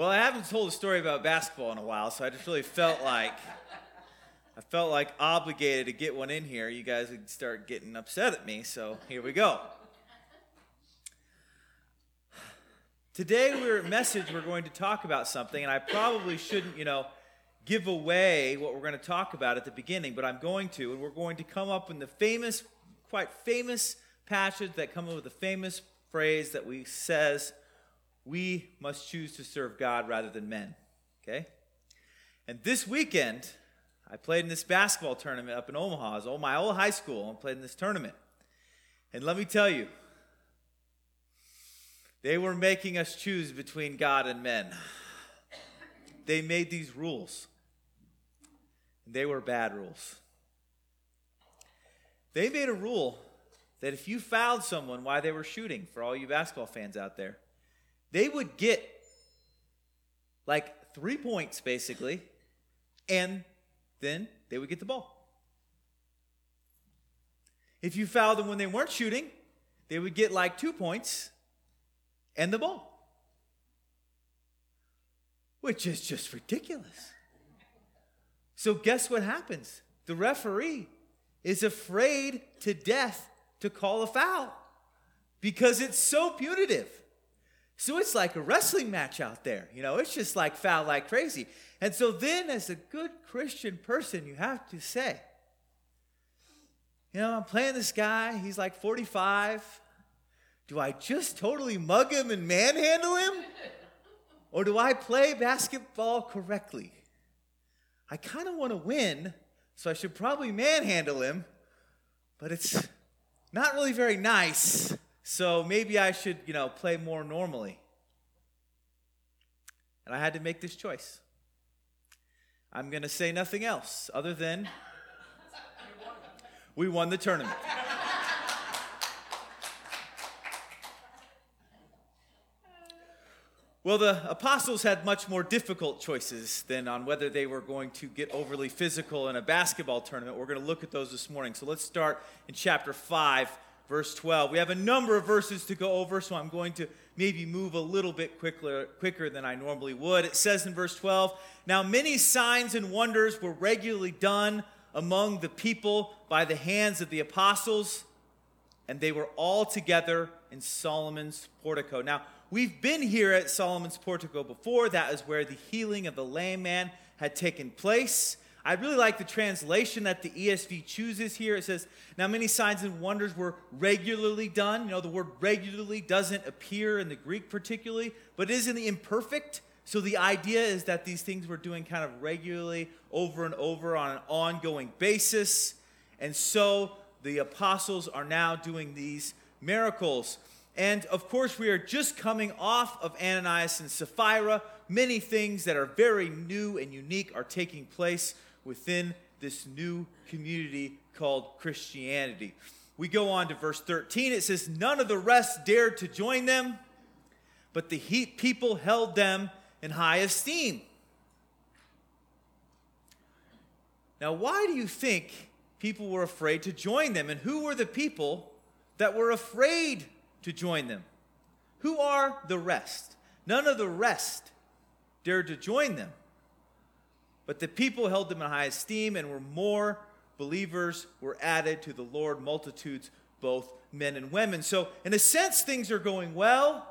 Well, I haven't told a story about basketball in a while, so I just really felt like I felt like obligated to get one in here. You guys would start getting upset at me, so here we go. Today, we're message we're going to talk about something, and I probably shouldn't, you know, give away what we're going to talk about at the beginning, but I'm going to, and we're going to come up with the famous, quite famous passage that comes up with the famous phrase that we says we must choose to serve God rather than men. Okay? And this weekend, I played in this basketball tournament up in Omaha. It's my old high school. I played in this tournament. And let me tell you, they were making us choose between God and men. They made these rules. And they were bad rules. They made a rule that if you fouled someone while they were shooting, for all you basketball fans out there, they would get like three points basically, and then they would get the ball. If you fouled them when they weren't shooting, they would get like two points and the ball. Which is just ridiculous. So, guess what happens? The referee is afraid to death to call a foul because it's so punitive. So it's like a wrestling match out there. You know, it's just like foul like crazy. And so then, as a good Christian person, you have to say, you know, I'm playing this guy, he's like 45. Do I just totally mug him and manhandle him? Or do I play basketball correctly? I kind of want to win, so I should probably manhandle him, but it's not really very nice. So maybe I should, you know, play more normally. And I had to make this choice. I'm going to say nothing else other than we won the tournament. Well, the apostles had much more difficult choices than on whether they were going to get overly physical in a basketball tournament. We're going to look at those this morning. So let's start in chapter 5, verse 12. We have a number of verses to go over, so I'm going to maybe move a little bit quicker, quicker than I normally would. It says in verse 12 Now many signs and wonders were regularly done among the people by the hands of the apostles, and they were all together in Solomon's portico. Now, we've been here at Solomon's portico before. That is where the healing of the lame man had taken place. I really like the translation that the ESV chooses here. It says, Now many signs and wonders were regularly done. You know, the word regularly doesn't appear in the Greek particularly, but it is in the imperfect. So the idea is that these things were doing kind of regularly over and over on an ongoing basis. And so the apostles are now doing these miracles. And of course, we are just coming off of Ananias and Sapphira. Many things that are very new and unique are taking place within this new community called Christianity. We go on to verse 13. It says, None of the rest dared to join them, but the people held them in high esteem. Now, why do you think people were afraid to join them? And who were the people that were afraid to join them? Who are the rest? None of the rest dared to join them. But the people held them in high esteem, and were more believers were added to the Lord, multitudes, both men and women. So, in a sense, things are going well.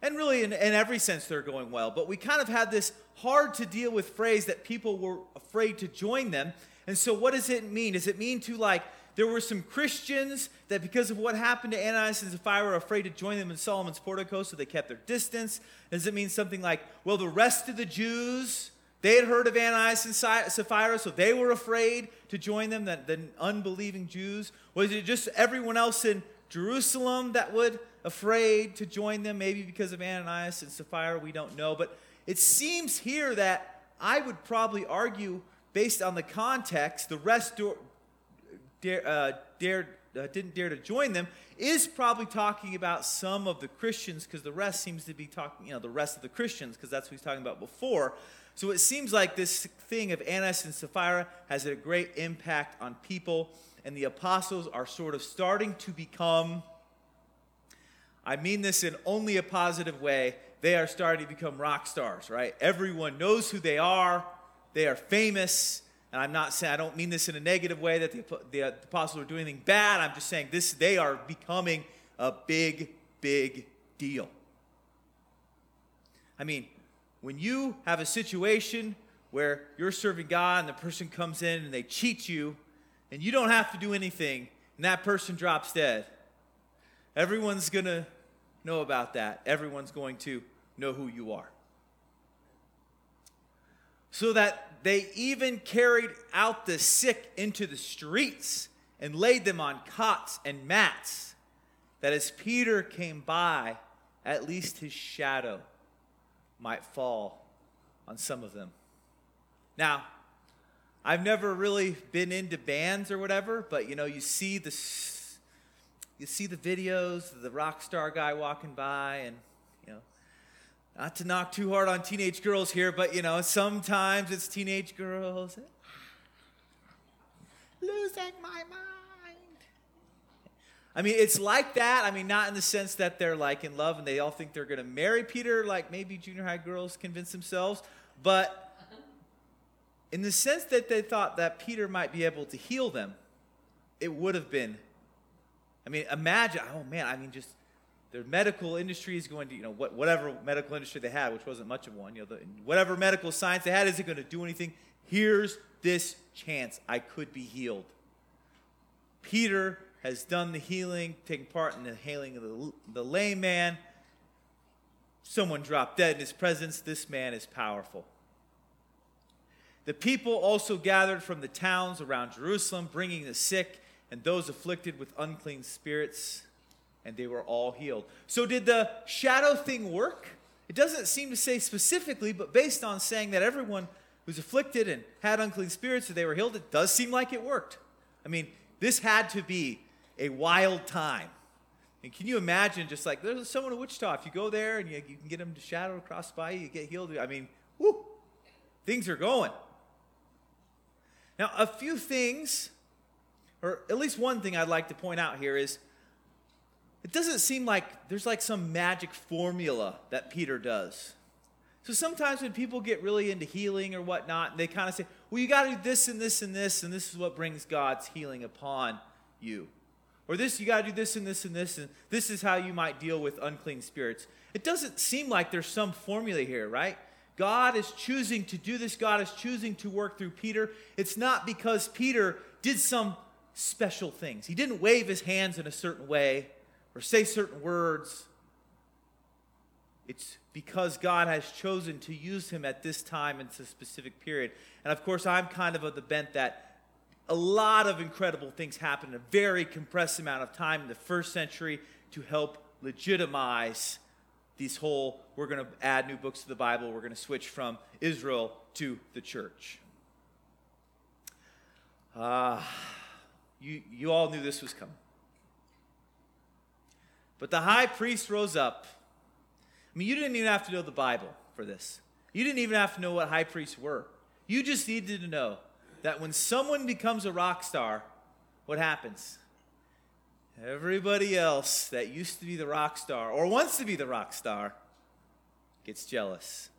And really, in, in every sense, they're going well. But we kind of had this hard to deal with phrase that people were afraid to join them. And so, what does it mean? Does it mean to like, there were some Christians that because of what happened to Ananias and Sapphira were afraid to join them in Solomon's portico, so they kept their distance? Does it mean something like, well, the rest of the Jews they had heard of Ananias and Sapphira, so they were afraid to join them, the, the unbelieving Jews. Was it just everyone else in Jerusalem that would afraid to join them, maybe because of Ananias and Sapphira? We don't know. But it seems here that I would probably argue, based on the context, the rest dare, uh, dared, uh, didn't dare to join them, is probably talking about some of the Christians, because the rest seems to be talking, you know, the rest of the Christians, because that's what he's talking about before. So it seems like this thing of Ananias and Sapphira has a great impact on people, and the apostles are sort of starting to become, I mean this in only a positive way, they are starting to become rock stars, right? Everyone knows who they are. They are famous. And I'm not saying, I don't mean this in a negative way that the, the, uh, the apostles are doing anything bad. I'm just saying this, they are becoming a big, big deal. I mean, when you have a situation where you're serving God and the person comes in and they cheat you and you don't have to do anything and that person drops dead, everyone's going to know about that. Everyone's going to know who you are. So that they even carried out the sick into the streets and laid them on cots and mats, that as Peter came by, at least his shadow might fall on some of them. Now, I've never really been into bands or whatever, but you know, you see the you see the videos the rock star guy walking by and you know, not to knock too hard on teenage girls here, but you know, sometimes it's teenage girls losing my mind. I mean, it's like that. I mean, not in the sense that they're like in love and they all think they're going to marry Peter, like maybe junior high girls convince themselves, but in the sense that they thought that Peter might be able to heal them, it would have been. I mean, imagine, oh man, I mean, just their medical industry is going to, you know, what, whatever medical industry they had, which wasn't much of one, you know, the, whatever medical science they had, is it going to do anything? Here's this chance I could be healed. Peter has done the healing, taken part in the healing of the, the lame man. Someone dropped dead in his presence. This man is powerful. The people also gathered from the towns around Jerusalem, bringing the sick and those afflicted with unclean spirits, and they were all healed. So, did the shadow thing work? It doesn't seem to say specifically, but based on saying that everyone who's afflicted and had unclean spirits, that they were healed, it does seem like it worked. I mean, this had to be a wild time. And can you imagine just like there's someone in Wichita, if you go there and you, you can get them to shadow across by you, you get healed. I mean, whoo, things are going. Now, a few things, or at least one thing I'd like to point out here is it doesn't seem like there's like some magic formula that Peter does. So sometimes when people get really into healing or whatnot, they kind of say, well, you got to do this and this and this, and this is what brings God's healing upon you. Or this, you got to do this and this and this, and this is how you might deal with unclean spirits. It doesn't seem like there's some formula here, right? God is choosing to do this. God is choosing to work through Peter. It's not because Peter did some special things. He didn't wave his hands in a certain way or say certain words. It's because God has chosen to use him at this time in a specific period. And of course, I'm kind of of the bent that a lot of incredible things happened in a very compressed amount of time in the first century to help legitimize these whole, we're going to add new books to the Bible, we're going to switch from Israel to the church. Ah, uh, you, you all knew this was coming. But the high priest rose up. I mean, you didn't even have to know the Bible for this. You didn't even have to know what high priests were. You just needed to know that when someone becomes a rock star, what happens? Everybody else that used to be the rock star or wants to be the rock star gets jealous.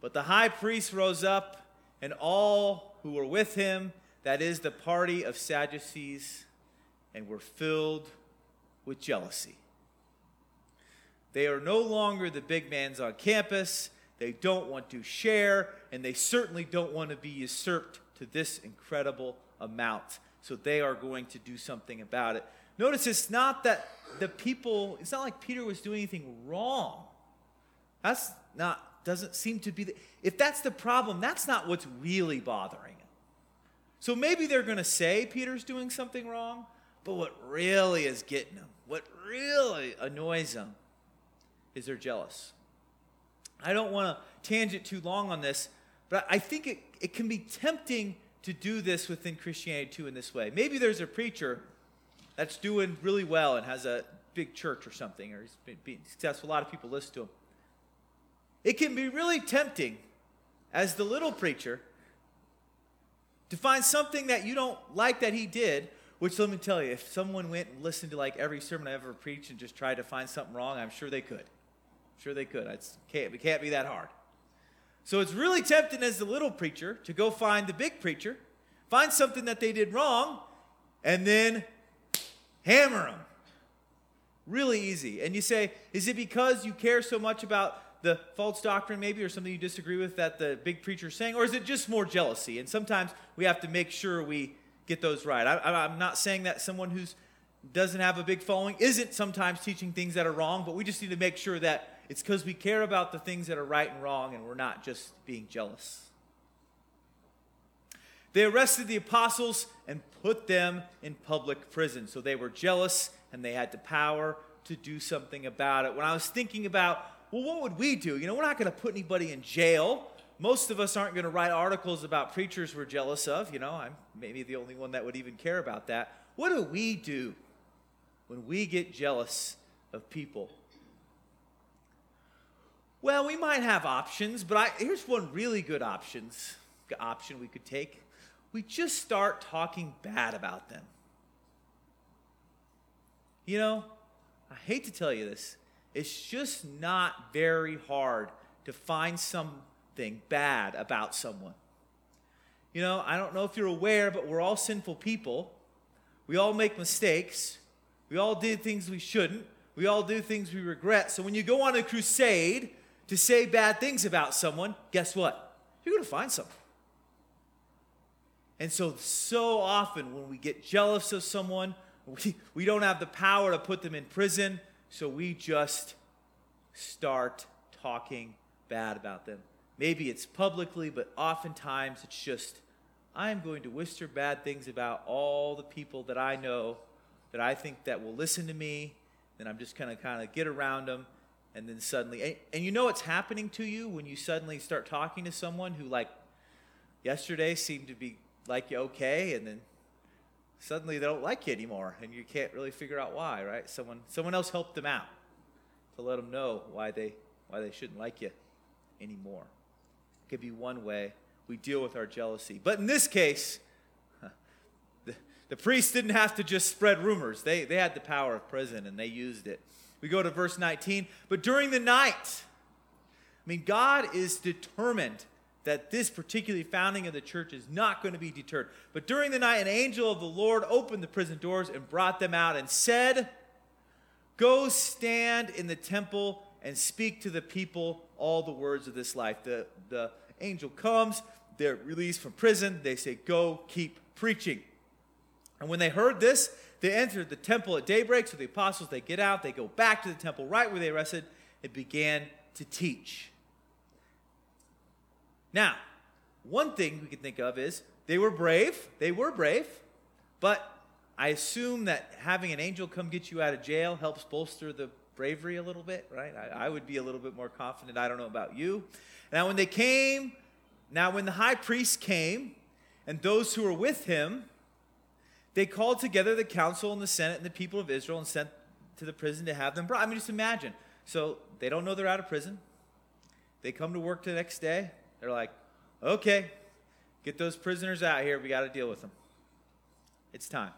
But the high priest rose up, and all who were with him, that is the party of Sadducees, and were filled with jealousy. They are no longer the big mans on campus. They don't want to share, and they certainly don't want to be usurped to this incredible amount. So they are going to do something about it. Notice it's not that the people, it's not like Peter was doing anything wrong. That's not, doesn't seem to be, the, if that's the problem, that's not what's really bothering him. So maybe they're going to say Peter's doing something wrong, but what really is getting them, what really annoys them, is they're jealous. I don't want to tangent too long on this, but I think it, it can be tempting to do this within Christianity too in this way. Maybe there's a preacher that's doing really well and has a big church or something, or he's been successful, a lot of people listen to him. It can be really tempting as the little preacher to find something that you don't like that he did, which let me tell you, if someone went and listened to like every sermon I ever preached and just tried to find something wrong, I'm sure they could. I'm sure they could. It's, can't, it can't be that hard. So it's really tempting as the little preacher to go find the big preacher, find something that they did wrong, and then hammer them. Really easy. And you say, is it because you care so much about the false doctrine, maybe, or something you disagree with that the big preacher is saying? Or is it just more jealousy? And sometimes we have to make sure we get those right. I, am not saying that someone who doesn't have a big following isn't sometimes teaching things that are wrong, but we just need to make sure that it's because we care about the things that are right and wrong and we're not just being jealous. They arrested the apostles and put them in public prison. So they were jealous and they had the power to do something about it. When I was thinking about, well, what would we do? You know, we're not going to put anybody in jail. Most of us aren't going to write articles about preachers we're jealous of. You know, I'm maybe the only one that would even care about that. What do we do when we get jealous of people? Well, we might have options, but I, here's one really good options option we could take. We just start talking bad about them. You know, I hate to tell you this, it's just not very hard to find something bad about someone. You know, I don't know if you're aware, but we're all sinful people. We all make mistakes. We all did things we shouldn't. We all do things we regret. So when you go on a crusade to say bad things about someone, guess what? You're going to find something. And so, so often when we get jealous of someone, we, we don't have the power to put them in prison, so we just start talking bad about them. Maybe it's publicly, but oftentimes it's just, I'm going to whisper bad things about all the people that I know that I think that will listen to me. Then I'm just going to kind of get around them. And then suddenly, and, and you know what's happening to you when you suddenly start talking to someone who, like, yesterday seemed to be like you okay, and then suddenly they don't like you anymore, and you can't really figure out why, right? Someone, someone else helped them out to let them know why they, why they shouldn't like you anymore. It could be one way we deal with our jealousy. But in this case, the, the priests didn't have to just spread rumors. They, they had the power of prison and they used it. We go to verse 19. But during the night, I mean, God is determined that this particular founding of the church is not going to be deterred. But during the night, an angel of the Lord opened the prison doors and brought them out and said, Go stand in the temple and speak to the people all the words of this life. The, the angel comes, they're released from prison. They say, Go keep preaching. And when they heard this, they entered the temple at daybreak. So the apostles, they get out, they go back to the temple right where they rested, and began to teach. Now, one thing we can think of is they were brave. They were brave. But I assume that having an angel come get you out of jail helps bolster the bravery a little bit, right? I, I would be a little bit more confident. I don't know about you. Now, when they came, now when the high priest came and those who were with him, they called together the council and the Senate and the people of Israel and sent to the prison to have them brought. I mean, just imagine. So they don't know they're out of prison. They come to work the next day. They're like, okay, get those prisoners out here. We got to deal with them. It's time.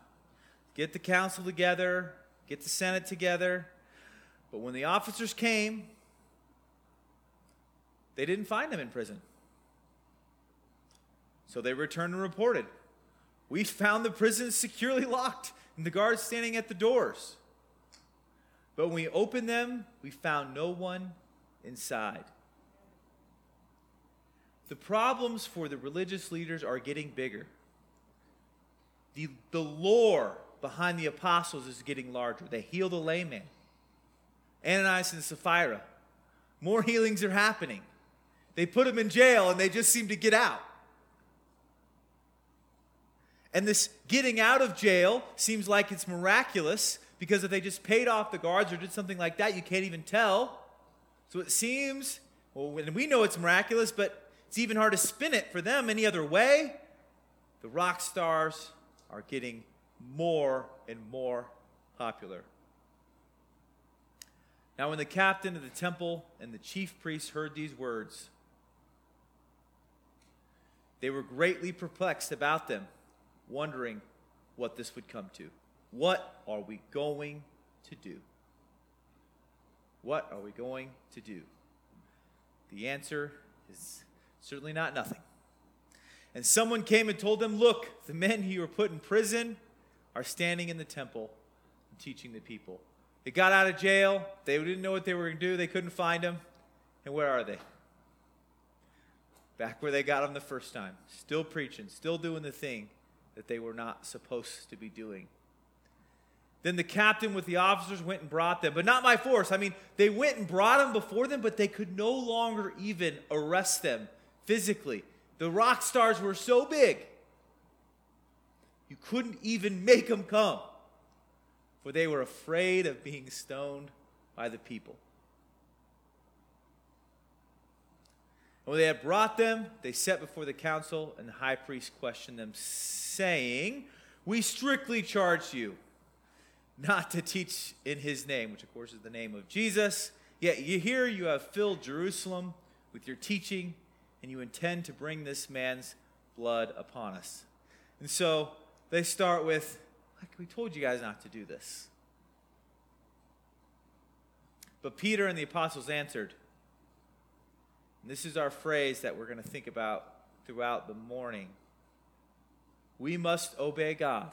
Get the council together, get the Senate together. But when the officers came, they didn't find them in prison. So they returned and reported. We found the prison securely locked and the guards standing at the doors. But when we opened them, we found no one inside. The problems for the religious leaders are getting bigger. The, the lore behind the apostles is getting larger. They heal the layman. Ananias and Sapphira. More healings are happening. They put them in jail and they just seem to get out. And this getting out of jail seems like it's miraculous because if they just paid off the guards or did something like that, you can't even tell. So it seems, well, and we know it's miraculous, but it's even hard to spin it for them any other way. The rock stars are getting more and more popular. Now, when the captain of the temple and the chief priests heard these words, they were greatly perplexed about them, wondering what this would come to. What are we going to do? What are we going to do? The answer is certainly not nothing. And someone came and told them, Look, the men who were put in prison are standing in the temple and teaching the people. They got out of jail. They didn't know what they were going to do. They couldn't find them. And where are they? Back where they got them the first time. Still preaching, still doing the thing that they were not supposed to be doing. Then the captain with the officers went and brought them, but not by force. I mean, they went and brought them before them, but they could no longer even arrest them physically. The rock stars were so big, you couldn't even make them come, for they were afraid of being stoned by the people. When they had brought them, they set before the council, and the high priest questioned them, saying, We strictly charge you not to teach in his name, which of course is the name of Jesus. Yet you here you have filled Jerusalem with your teaching, and you intend to bring this man's blood upon us. And so they start with, like we told you guys not to do this. But Peter and the apostles answered, and this is our phrase that we're going to think about throughout the morning. We must obey God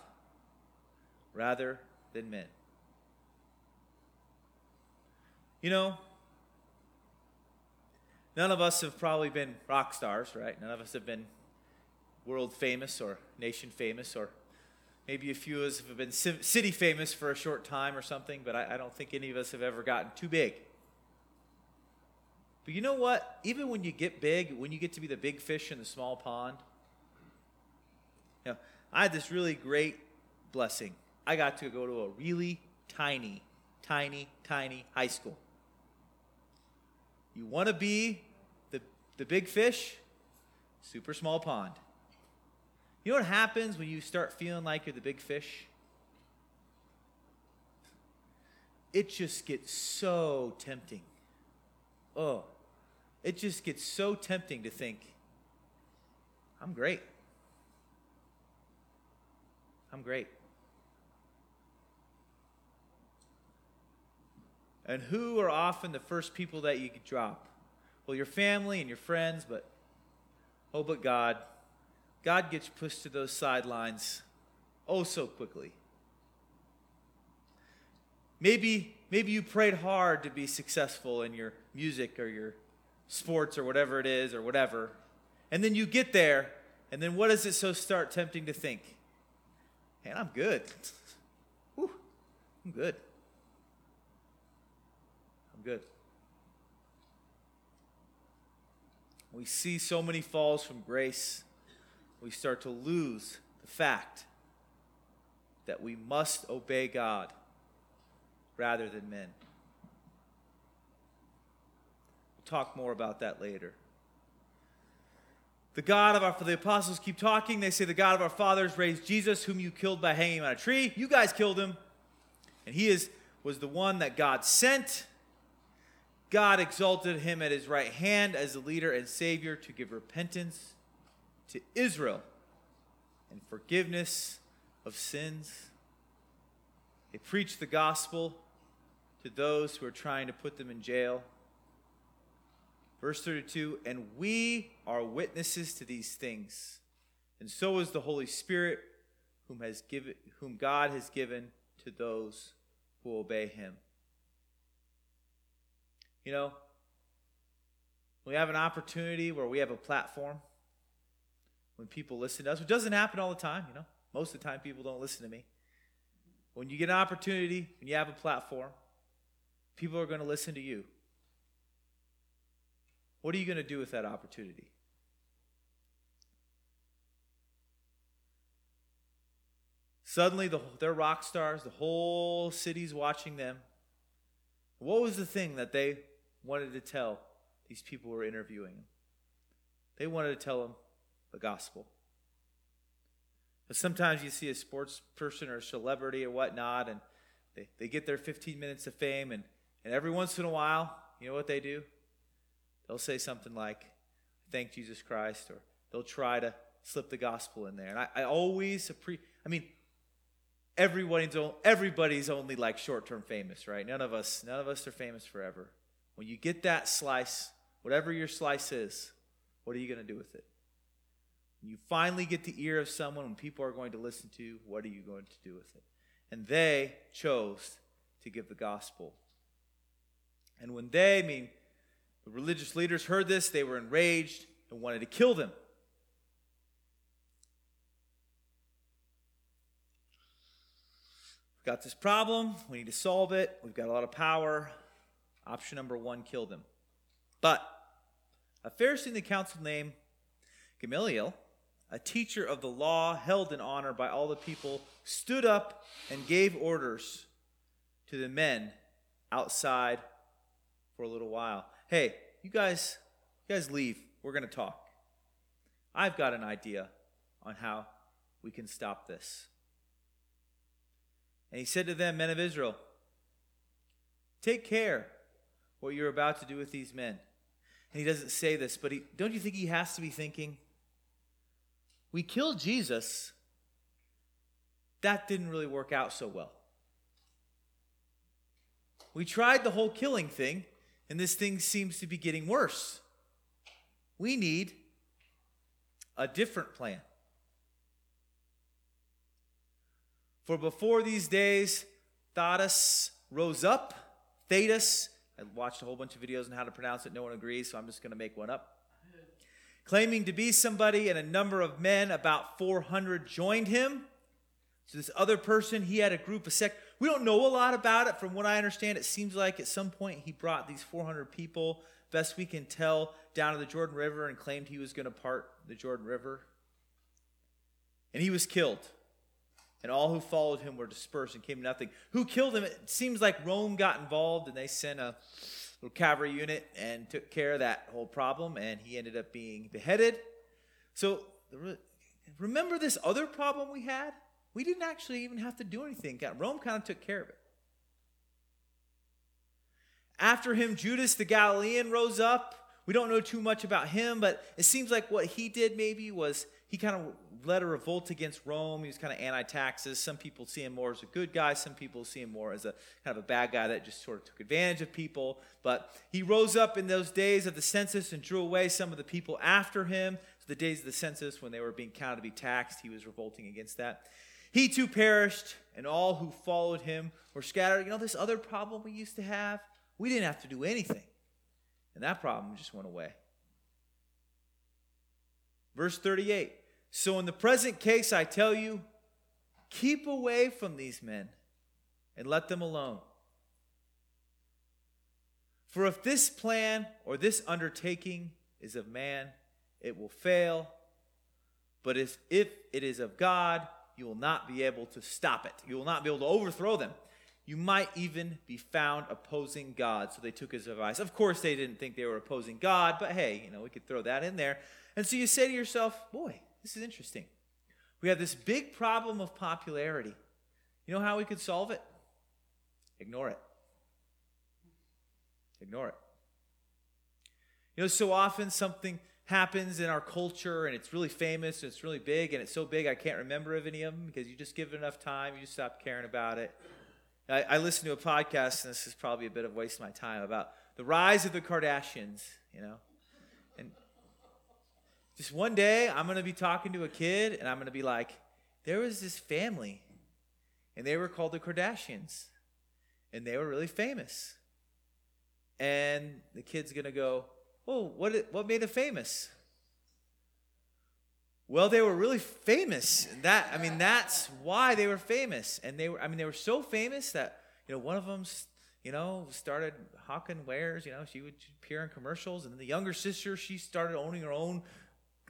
rather than men. You know, none of us have probably been rock stars, right? None of us have been world famous or nation famous, or maybe a few of us have been city famous for a short time or something, but I, I don't think any of us have ever gotten too big. But you know what? Even when you get big, when you get to be the big fish in the small pond, you know, I had this really great blessing I got to go to a really tiny, tiny, tiny high school. You want to be the, the big fish? Super small pond. You know what happens when you start feeling like you're the big fish? It just gets so tempting. Oh, it just gets so tempting to think, I'm great. I'm great. And who are often the first people that you drop? Well, your family and your friends, but oh, but God. God gets pushed to those sidelines oh so quickly. Maybe, maybe you prayed hard to be successful in your music or your sports or whatever it is or whatever. And then you get there, and then what does it so start tempting to think? Man, I'm good. Whew, I'm good. I'm good. We see so many falls from grace, we start to lose the fact that we must obey God rather than men. We'll talk more about that later. The God of our fathers, the apostles keep talking. They say the God of our fathers raised Jesus, whom you killed by hanging on a tree. You guys killed him, and he is was the one that God sent God exalted him at his right hand as the leader and savior to give repentance to Israel and forgiveness of sins. They preach the gospel to those who are trying to put them in jail. Verse 32 And we are witnesses to these things, and so is the Holy Spirit, whom, has given, whom God has given to those who obey him. You know, we have an opportunity where we have a platform when people listen to us, which doesn't happen all the time, you know. Most of the time, people don't listen to me. When you get an opportunity, when you have a platform, people are going to listen to you. What are you going to do with that opportunity? Suddenly, the, they're rock stars. The whole city's watching them. What was the thing that they wanted to tell these people who were interviewing them? They wanted to tell them the gospel. But sometimes you see a sports person or a celebrity or whatnot, and they, they get their 15 minutes of fame, and, and every once in a while, you know what they do? They'll say something like, Thank Jesus Christ, or they'll try to slip the gospel in there. And I, I always appreciate, I mean, everybody's, everybody's only like short-term famous, right? None of us, none of us are famous forever. When you get that slice, whatever your slice is, what are you going to do with it? When you finally get the ear of someone, when people are going to listen to, you, what are you going to do with it? And they chose to give the gospel. And when they, I mean, the religious leaders heard this, they were enraged and wanted to kill them. We've got this problem. We need to solve it. We've got a lot of power. Option number one kill them. But a Pharisee in the council named Gamaliel, a teacher of the law held in honor by all the people, stood up and gave orders to the men outside for a little while. Hey, you guys, you guys leave. We're going to talk. I've got an idea on how we can stop this. And he said to them, Men of Israel, take care what you're about to do with these men. And he doesn't say this, but he, don't you think he has to be thinking? We killed Jesus. That didn't really work out so well. We tried the whole killing thing, and this thing seems to be getting worse. We need a different plan. For before these days, Theudas rose up, Theudas, I watched a whole bunch of videos on how to pronounce it. No one agrees, so I'm just going to make one up. Claiming to be somebody, and a number of men, about 400, joined him. So this other person, he had a group of sect. We don't know a lot about it. From what I understand, it seems like at some point he brought these 400 people, best we can tell, down to the Jordan River and claimed he was going to part the Jordan River. And he was killed. And all who followed him were dispersed and came to nothing. Who killed him? It seems like Rome got involved and they sent a little cavalry unit and took care of that whole problem, and he ended up being beheaded. So remember this other problem we had? We didn't actually even have to do anything. Rome kind of took care of it. After him, Judas the Galilean rose up. We don't know too much about him, but it seems like what he did maybe was he kind of led a revolt against Rome. He was kind of anti-taxes. Some people see him more as a good guy. Some people see him more as a kind of a bad guy that just sort of took advantage of people. But he rose up in those days of the census and drew away some of the people after him. So the days of the census when they were being counted to be taxed, he was revolting against that. He too perished, and all who followed him were scattered. You know, this other problem we used to have, we didn't have to do anything. And that problem just went away. Verse 38 So, in the present case, I tell you, keep away from these men and let them alone. For if this plan or this undertaking is of man, it will fail. But if, if it is of God, you will not be able to stop it. You will not be able to overthrow them. You might even be found opposing God. So they took his advice. Of course, they didn't think they were opposing God, but hey, you know, we could throw that in there. And so you say to yourself, boy, this is interesting. We have this big problem of popularity. You know how we could solve it? Ignore it. Ignore it. You know, so often something happens in our culture and it's really famous and it's really big and it's so big I can't remember of any of them because you just give it enough time, you just stop caring about it. I, I listened to a podcast, and this is probably a bit of waste of my time, about the rise of the Kardashians, you know. And just one day, I'm going to be talking to a kid, and I'm going to be like, there was this family, and they were called the Kardashians, and they were really famous. And the kid's going to go, Oh, what, what made them famous? Well, they were really famous. That I mean, that's why they were famous. And they were, I mean, they were so famous that you know one of them, you know, started hawking wares. You know, she would appear in commercials, and the younger sister, she started owning her own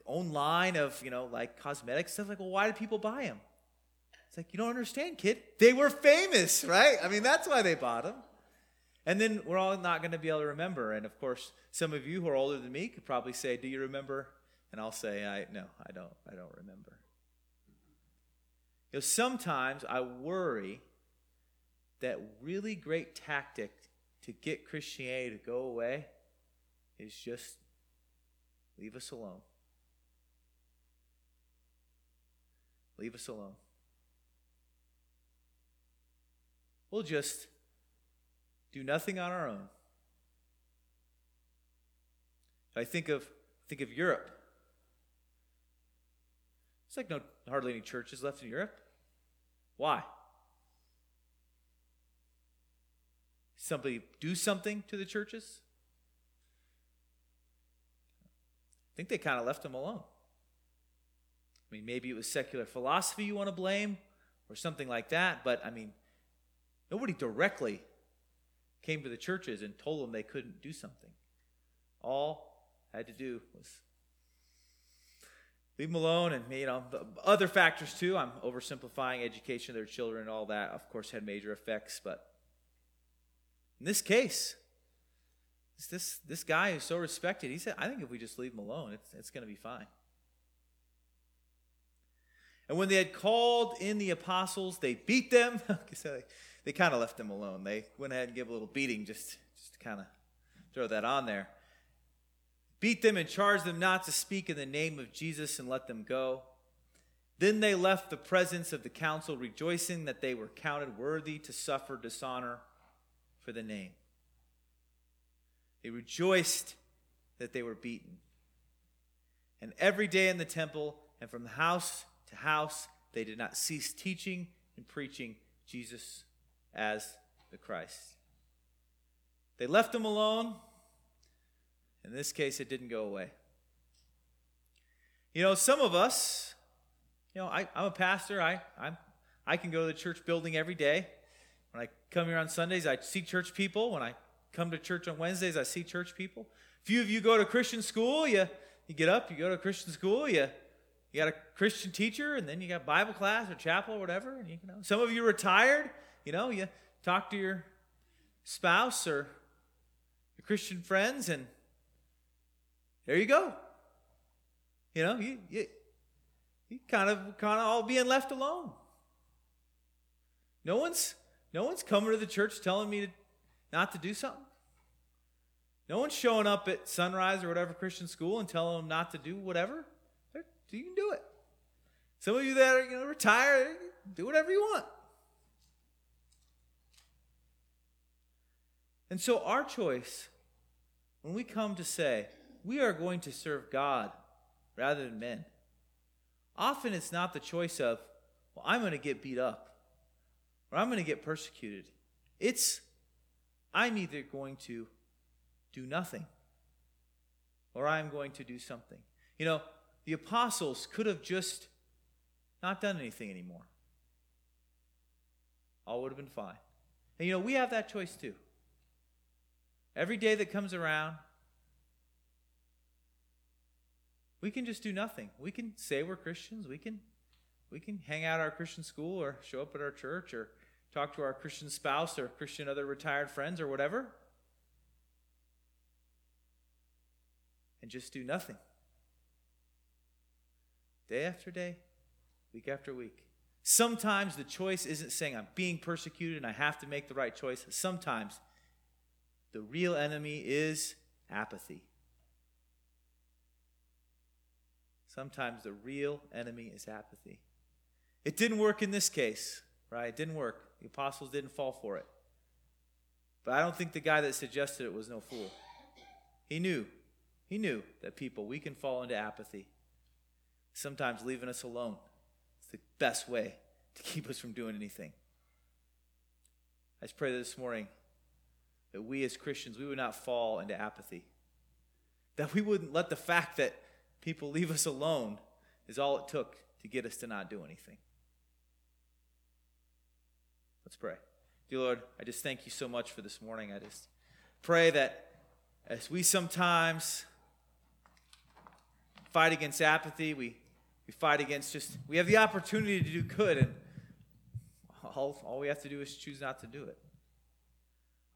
own line of you know like cosmetic stuff. Like, well, why did people buy them? It's like you don't understand, kid. They were famous, right? I mean, that's why they bought them. And then we're all not going to be able to remember. And of course, some of you who are older than me could probably say, "Do you remember?" And I'll say, "I no, I don't. I don't remember." You know, sometimes I worry that really great tactic to get Christianity to go away is just leave us alone. Leave us alone. we'll just do nothing on our own. I think of think of Europe. It's like no hardly any churches left in Europe. Why? Somebody do something to the churches? I think they kind of left them alone. I mean, maybe it was secular philosophy you want to blame or something like that, but I mean, nobody directly came to the churches and told them they couldn't do something. All had to do was leave them alone and you know other factors too. I'm oversimplifying education of their children and all that of course had major effects but in this case this this guy who's so respected he said i think if we just leave him alone it's, it's going to be fine. And when they had called in the apostles they beat them they kind of left them alone they went ahead and gave a little beating just just to kind of throw that on there beat them and charged them not to speak in the name of Jesus and let them go. Then they left the presence of the council, rejoicing that they were counted worthy to suffer dishonor for the name. They rejoiced that they were beaten. And every day in the temple and from house to house, they did not cease teaching and preaching Jesus as the Christ. They left him alone in this case, it didn't go away. You know, some of us, you know, I, am a pastor. I, I'm, I can go to the church building every day. When I come here on Sundays, I see church people. When I come to church on Wednesdays, I see church people. A few of you go to Christian school. You, you get up, you go to Christian school, you, you got a Christian teacher, and then you got Bible class or chapel or whatever. And you, know, some of you retired. You know, you talk to your spouse or your Christian friends, and there you go. You know, you, you, you kind of kind of all being left alone. No one's no one's coming to the church telling me to, not to do something. No one's showing up at sunrise or whatever Christian school and telling them not to do whatever. You can do it. Some of you that are you know retired, do whatever you want. And so our choice, when we come to say, we are going to serve God rather than men. Often it's not the choice of, well, I'm going to get beat up or I'm going to get persecuted. It's, I'm either going to do nothing or I'm going to do something. You know, the apostles could have just not done anything anymore. All would have been fine. And you know, we have that choice too. Every day that comes around, we can just do nothing. We can say we're Christians. We can we can hang out at our Christian school or show up at our church or talk to our Christian spouse or Christian other retired friends or whatever. And just do nothing. Day after day, week after week. Sometimes the choice isn't saying I'm being persecuted and I have to make the right choice. Sometimes the real enemy is apathy. Sometimes the real enemy is apathy. It didn't work in this case, right? It didn't work. The apostles didn't fall for it. But I don't think the guy that suggested it was no fool. He knew. He knew that people, we can fall into apathy. Sometimes leaving us alone is the best way to keep us from doing anything. I just pray this morning that we as Christians, we would not fall into apathy. That we wouldn't let the fact that people leave us alone is all it took to get us to not do anything. Let's pray. Dear Lord, I just thank you so much for this morning. I just pray that as we sometimes fight against apathy, we, we fight against just, we have the opportunity to do good, and all, all we have to do is choose not to do it.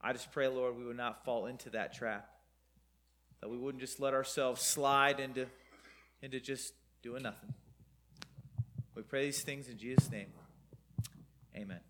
I just pray, Lord, we would not fall into that trap, that we wouldn't just let ourselves slide into into just doing nothing. We pray these things in Jesus' name. Amen.